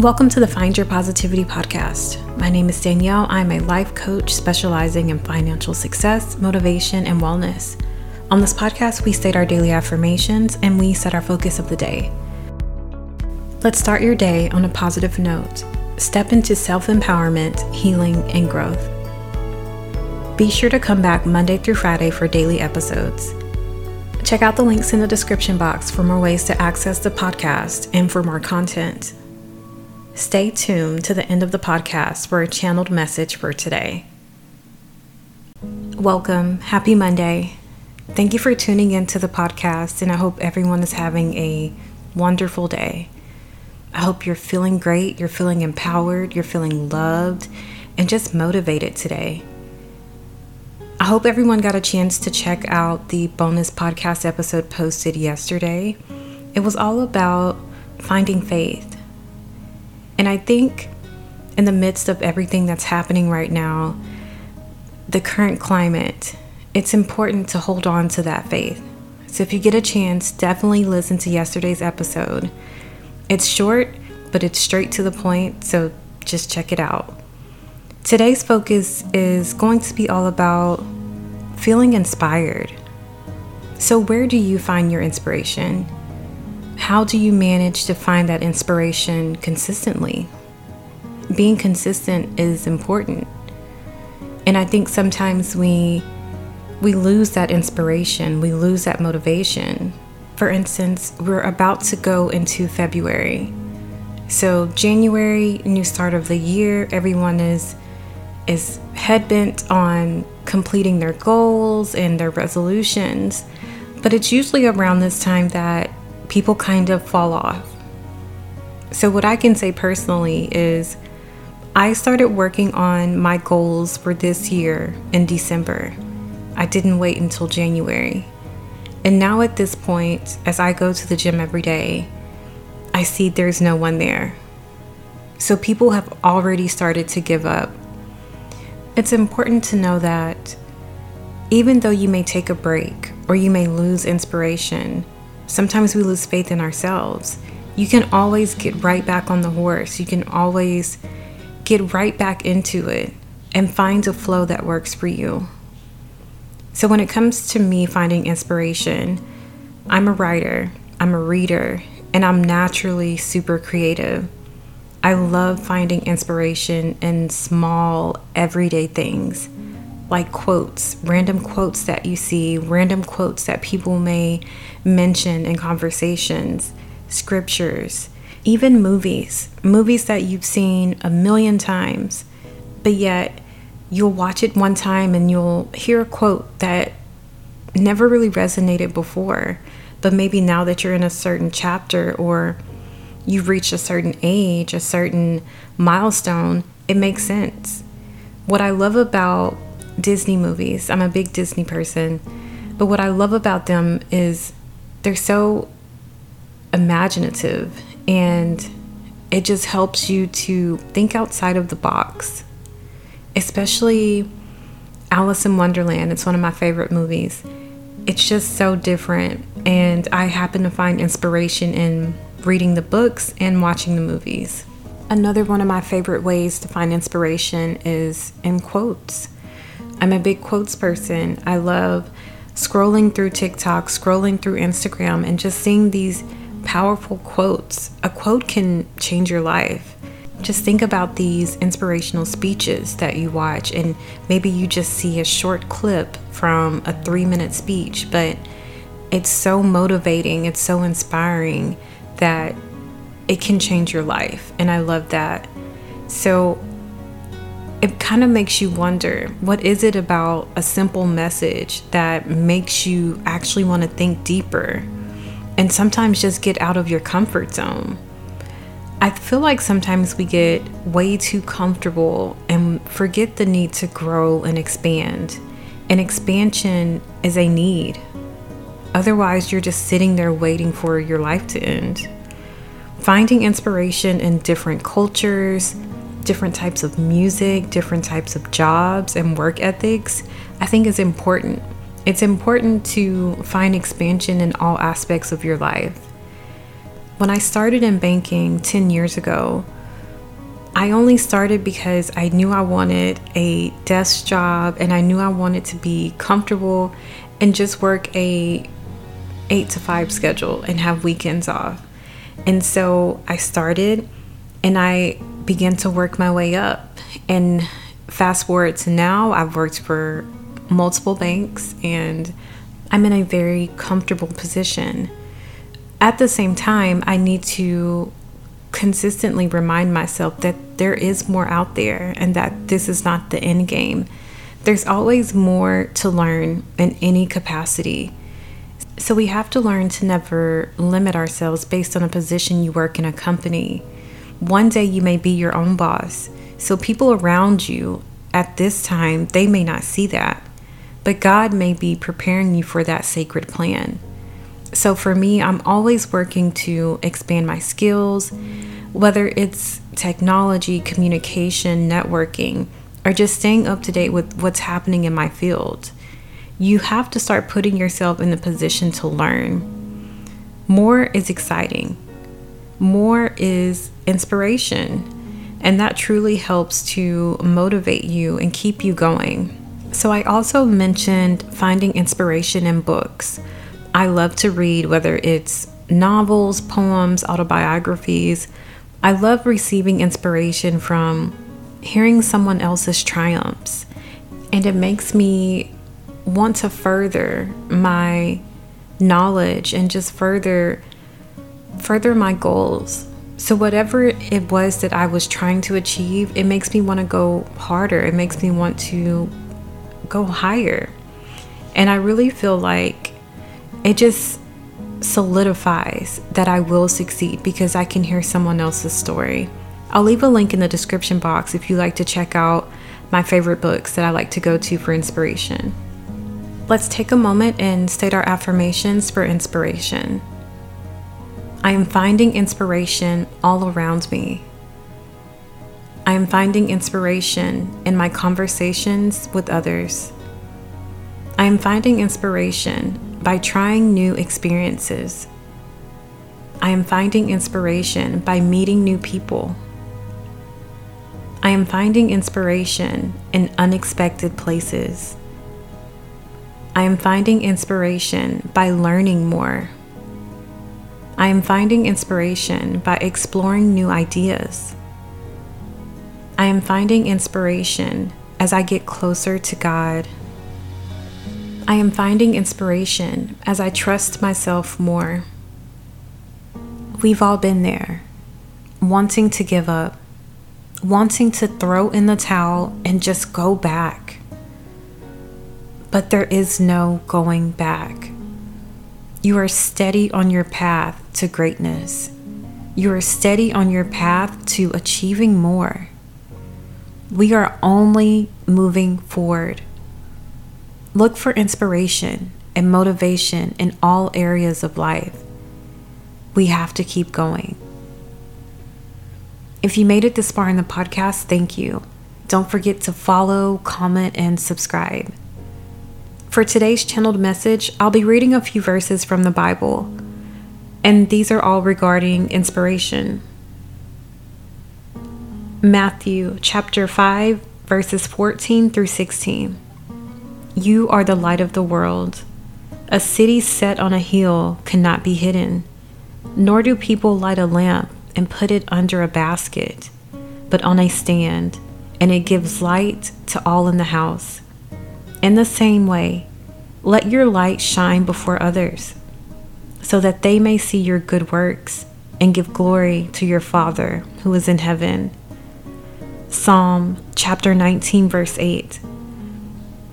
Welcome to the Find Your Positivity podcast. My name is Danyell. I'm a life coach specializing in financial success, motivation, and wellness. On this podcast, we state our daily affirmations and we set our focus of the day. Let's start your day on a positive note. Step into self empowerment, healing, and growth. Be sure to come back Monday through Friday for daily episodes. Check out the links in the description box for more ways to access the podcast and for more content. Stay tuned to the end of the podcast for a channeled message for today. Welcome. Happy Monday. Thank you for tuning into the podcast, and I hope everyone is having a wonderful day. I hope you're feeling great, you're feeling empowered, you're feeling loved, and just motivated today. I hope everyone got a chance to check out the bonus podcast episode posted yesterday. It was all about finding faith and I think in the midst of everything that's happening right now, the current climate, it's important to hold on to that faith. So if you get a chance, definitely listen to yesterday's episode. It's short, but it's straight to the point, so just check it out. Today's focus is going to be all about feeling inspired. So, where do you find your inspiration? How do you manage to find that inspiration consistently? Being consistent is important. And I think sometimes we we lose that inspiration, we lose that motivation. For instance, we're about to go into February. So January, new start of the year, everyone is is head bent on completing their goals and their resolutions. But it's usually around this time that people kind of fall off. So, what I can say personally is I started working on my goals for this year in December. I didn't wait until January. And now, at this point, as I go to the gym every day, I see there's no one there. So, people have already started to give up. It's important to know that even though you may take a break or you may lose inspiration, Sometimes we lose faith in ourselves. You can always get right back on the horse. You can always get right back into it and find a flow that works for you. So, when it comes to me finding inspiration, I'm a writer, I'm a reader, and I'm naturally super creative. I love finding inspiration in small, everyday things like quotes, random quotes that you see, random quotes that people may mention in conversations, scriptures, even movies, movies that you've seen a million times, but yet you'll watch it one time and you'll hear a quote that never really resonated before, but maybe now that you're in a certain chapter or you've reached a certain age, a certain milestone, it makes sense. What I love about Disney movies. I'm a big Disney person. But what I love about them is they're so imaginative and it just helps you to think outside of the box. Especially Alice in Wonderland. It's one of my favorite movies. It's just so different. And I happen to find inspiration in reading the books and watching the movies. Another one of my favorite ways to find inspiration is in quotes. I'm a big quotes person. I love scrolling through TikTok, scrolling through Instagram, and just seeing these powerful quotes. A quote can change your life. Just think about these inspirational speeches that you watch, and maybe you just see a short clip from a three minute speech, but it's so motivating, it's so inspiring that it can change your life. And I love that. So it kind of makes you wonder what is it about a simple message that makes you actually want to think deeper and sometimes just get out of your comfort zone. I feel like sometimes we get way too comfortable and forget the need to grow and expand. And expansion is a need. Otherwise, you're just sitting there waiting for your life to end. Finding inspiration in different cultures, different types of music, different types of jobs, and work ethics, I think is important. It's important to find expansion in all aspects of your life. When I started in banking 10 years ago, I only started because I knew I wanted a desk job and I knew I wanted to be comfortable and just work a 8 to 5 schedule and have weekends off. And so I started and I began to work my way up. And fast forward to now, I've worked for multiple banks and I'm in a very comfortable position. At the same time, I need to consistently remind myself that there is more out there and that this is not the end game. There's always more to learn in any capacity. So we have to learn to never limit ourselves based on a position you work in a company. One day you may be your own boss. So people around you at this time, they may not see that. But God may be preparing you for that sacred plan. So for me, I'm always working to expand my skills, whether it's technology, communication, networking, or just staying up to date with what's happening in my field. You have to start putting yourself in the position to learn. More is exciting, more is inspiration, and that truly helps to motivate you and keep you going. So, I also mentioned finding inspiration in books. I love to read, whether it's novels, poems, autobiographies. I love receiving inspiration from hearing someone else's triumphs, and it makes me want to further my knowledge and just further further my goals. So whatever it was that I was trying to achieve, it makes me want to go harder. It makes me want to go higher. And I really feel like it just solidifies that I will succeed because I can hear someone else's story. I'll leave a link in the description box if you like to check out my favorite books that I like to go to for inspiration. Let's take a moment and state our affirmations for inspiration. I am finding inspiration all around me. I am finding inspiration in my conversations with others. I am finding inspiration by trying new experiences. I am finding inspiration by meeting new people. I am finding inspiration in unexpected places. I am finding inspiration by learning more. I am finding inspiration by exploring new ideas. I am finding inspiration as I get closer to God. I am finding inspiration as I trust myself more. We've all been there, wanting to give up, wanting to throw in the towel and just go back. But there is no going back. You are steady on your path to greatness. You are steady on your path to achieving more. We are only moving forward. Look for inspiration and motivation in all areas of life. We have to keep going. If you made it this far in the podcast, thank you. Don't forget to follow, comment, and subscribe. For today's channeled message, I'll be reading a few verses from the Bible, and these are all regarding inspiration. Matthew chapter 5, verses 14 through 16. You are the light of the world. A city set on a hill cannot be hidden, nor do people light a lamp and put it under a basket, but on a stand, and it gives light to all in the house. In the same way, let your light shine before others, so that they may see your good works and give glory to your Father who is in heaven. Psalm chapter 19, verse 8.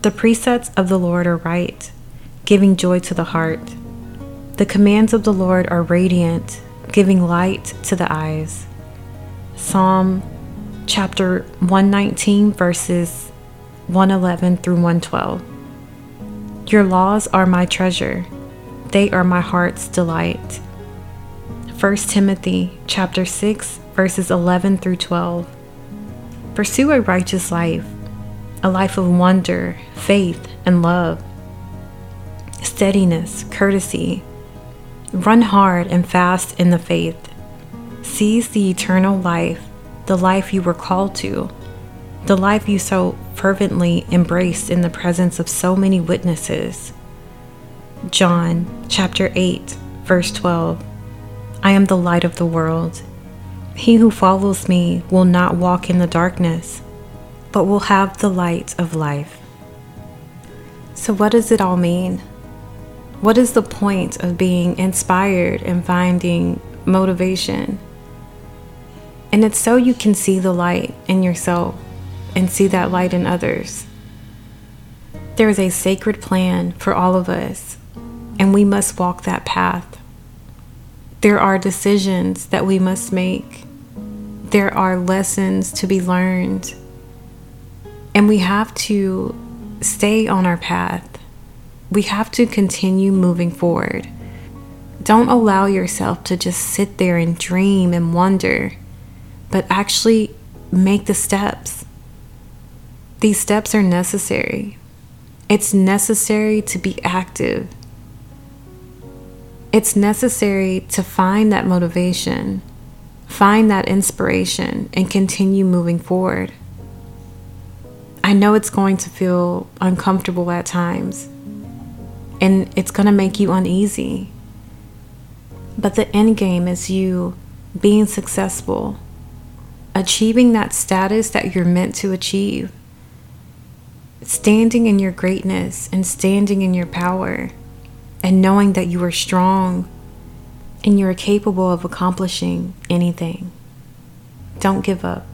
The precepts of the Lord are right, giving joy to the heart. The commands of the Lord are radiant, giving light to the eyes. Psalm chapter 119, verses 111 through 112. Your laws are my treasure, they are my heart's delight. 1 Timothy chapter 6, verses 11 through 12. Pursue a righteous life a life of wonder, faith, and love, steadiness, courtesy. Run hard and fast in the faith. Seize the eternal life the life you were called to, the life you so fervently embraced in the presence of so many witnesses. John chapter 8, verse 12 I am the light of the world. He who follows me will not walk in the darkness, but will have the light of life. So, what does it all mean? What is the point of being inspired and finding motivation? And it's so you can see the light in yourself and see that light in others. There is a sacred plan for all of us, and we must walk that path. There are decisions that we must make, there are lessons to be learned, and we have to stay on our path. We have to continue moving forward. Don't allow yourself to just sit there and dream and wonder but actually make the steps. These steps are necessary. It's necessary to be active. It's necessary to find that motivation, find that inspiration, and continue moving forward. I know it's going to feel uncomfortable at times, and it's going to make you uneasy. But the end game is you being successful, achieving that status that you're meant to achieve, standing in your greatness and standing in your power, and knowing that you are strong and you are capable of accomplishing anything. Don't give up.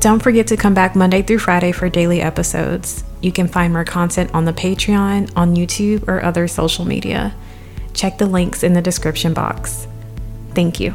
Don't forget to come back Monday through Friday for daily episodes. You can find more content on the Patreon, on YouTube, or other social media. Check the links in the description box. Thank you.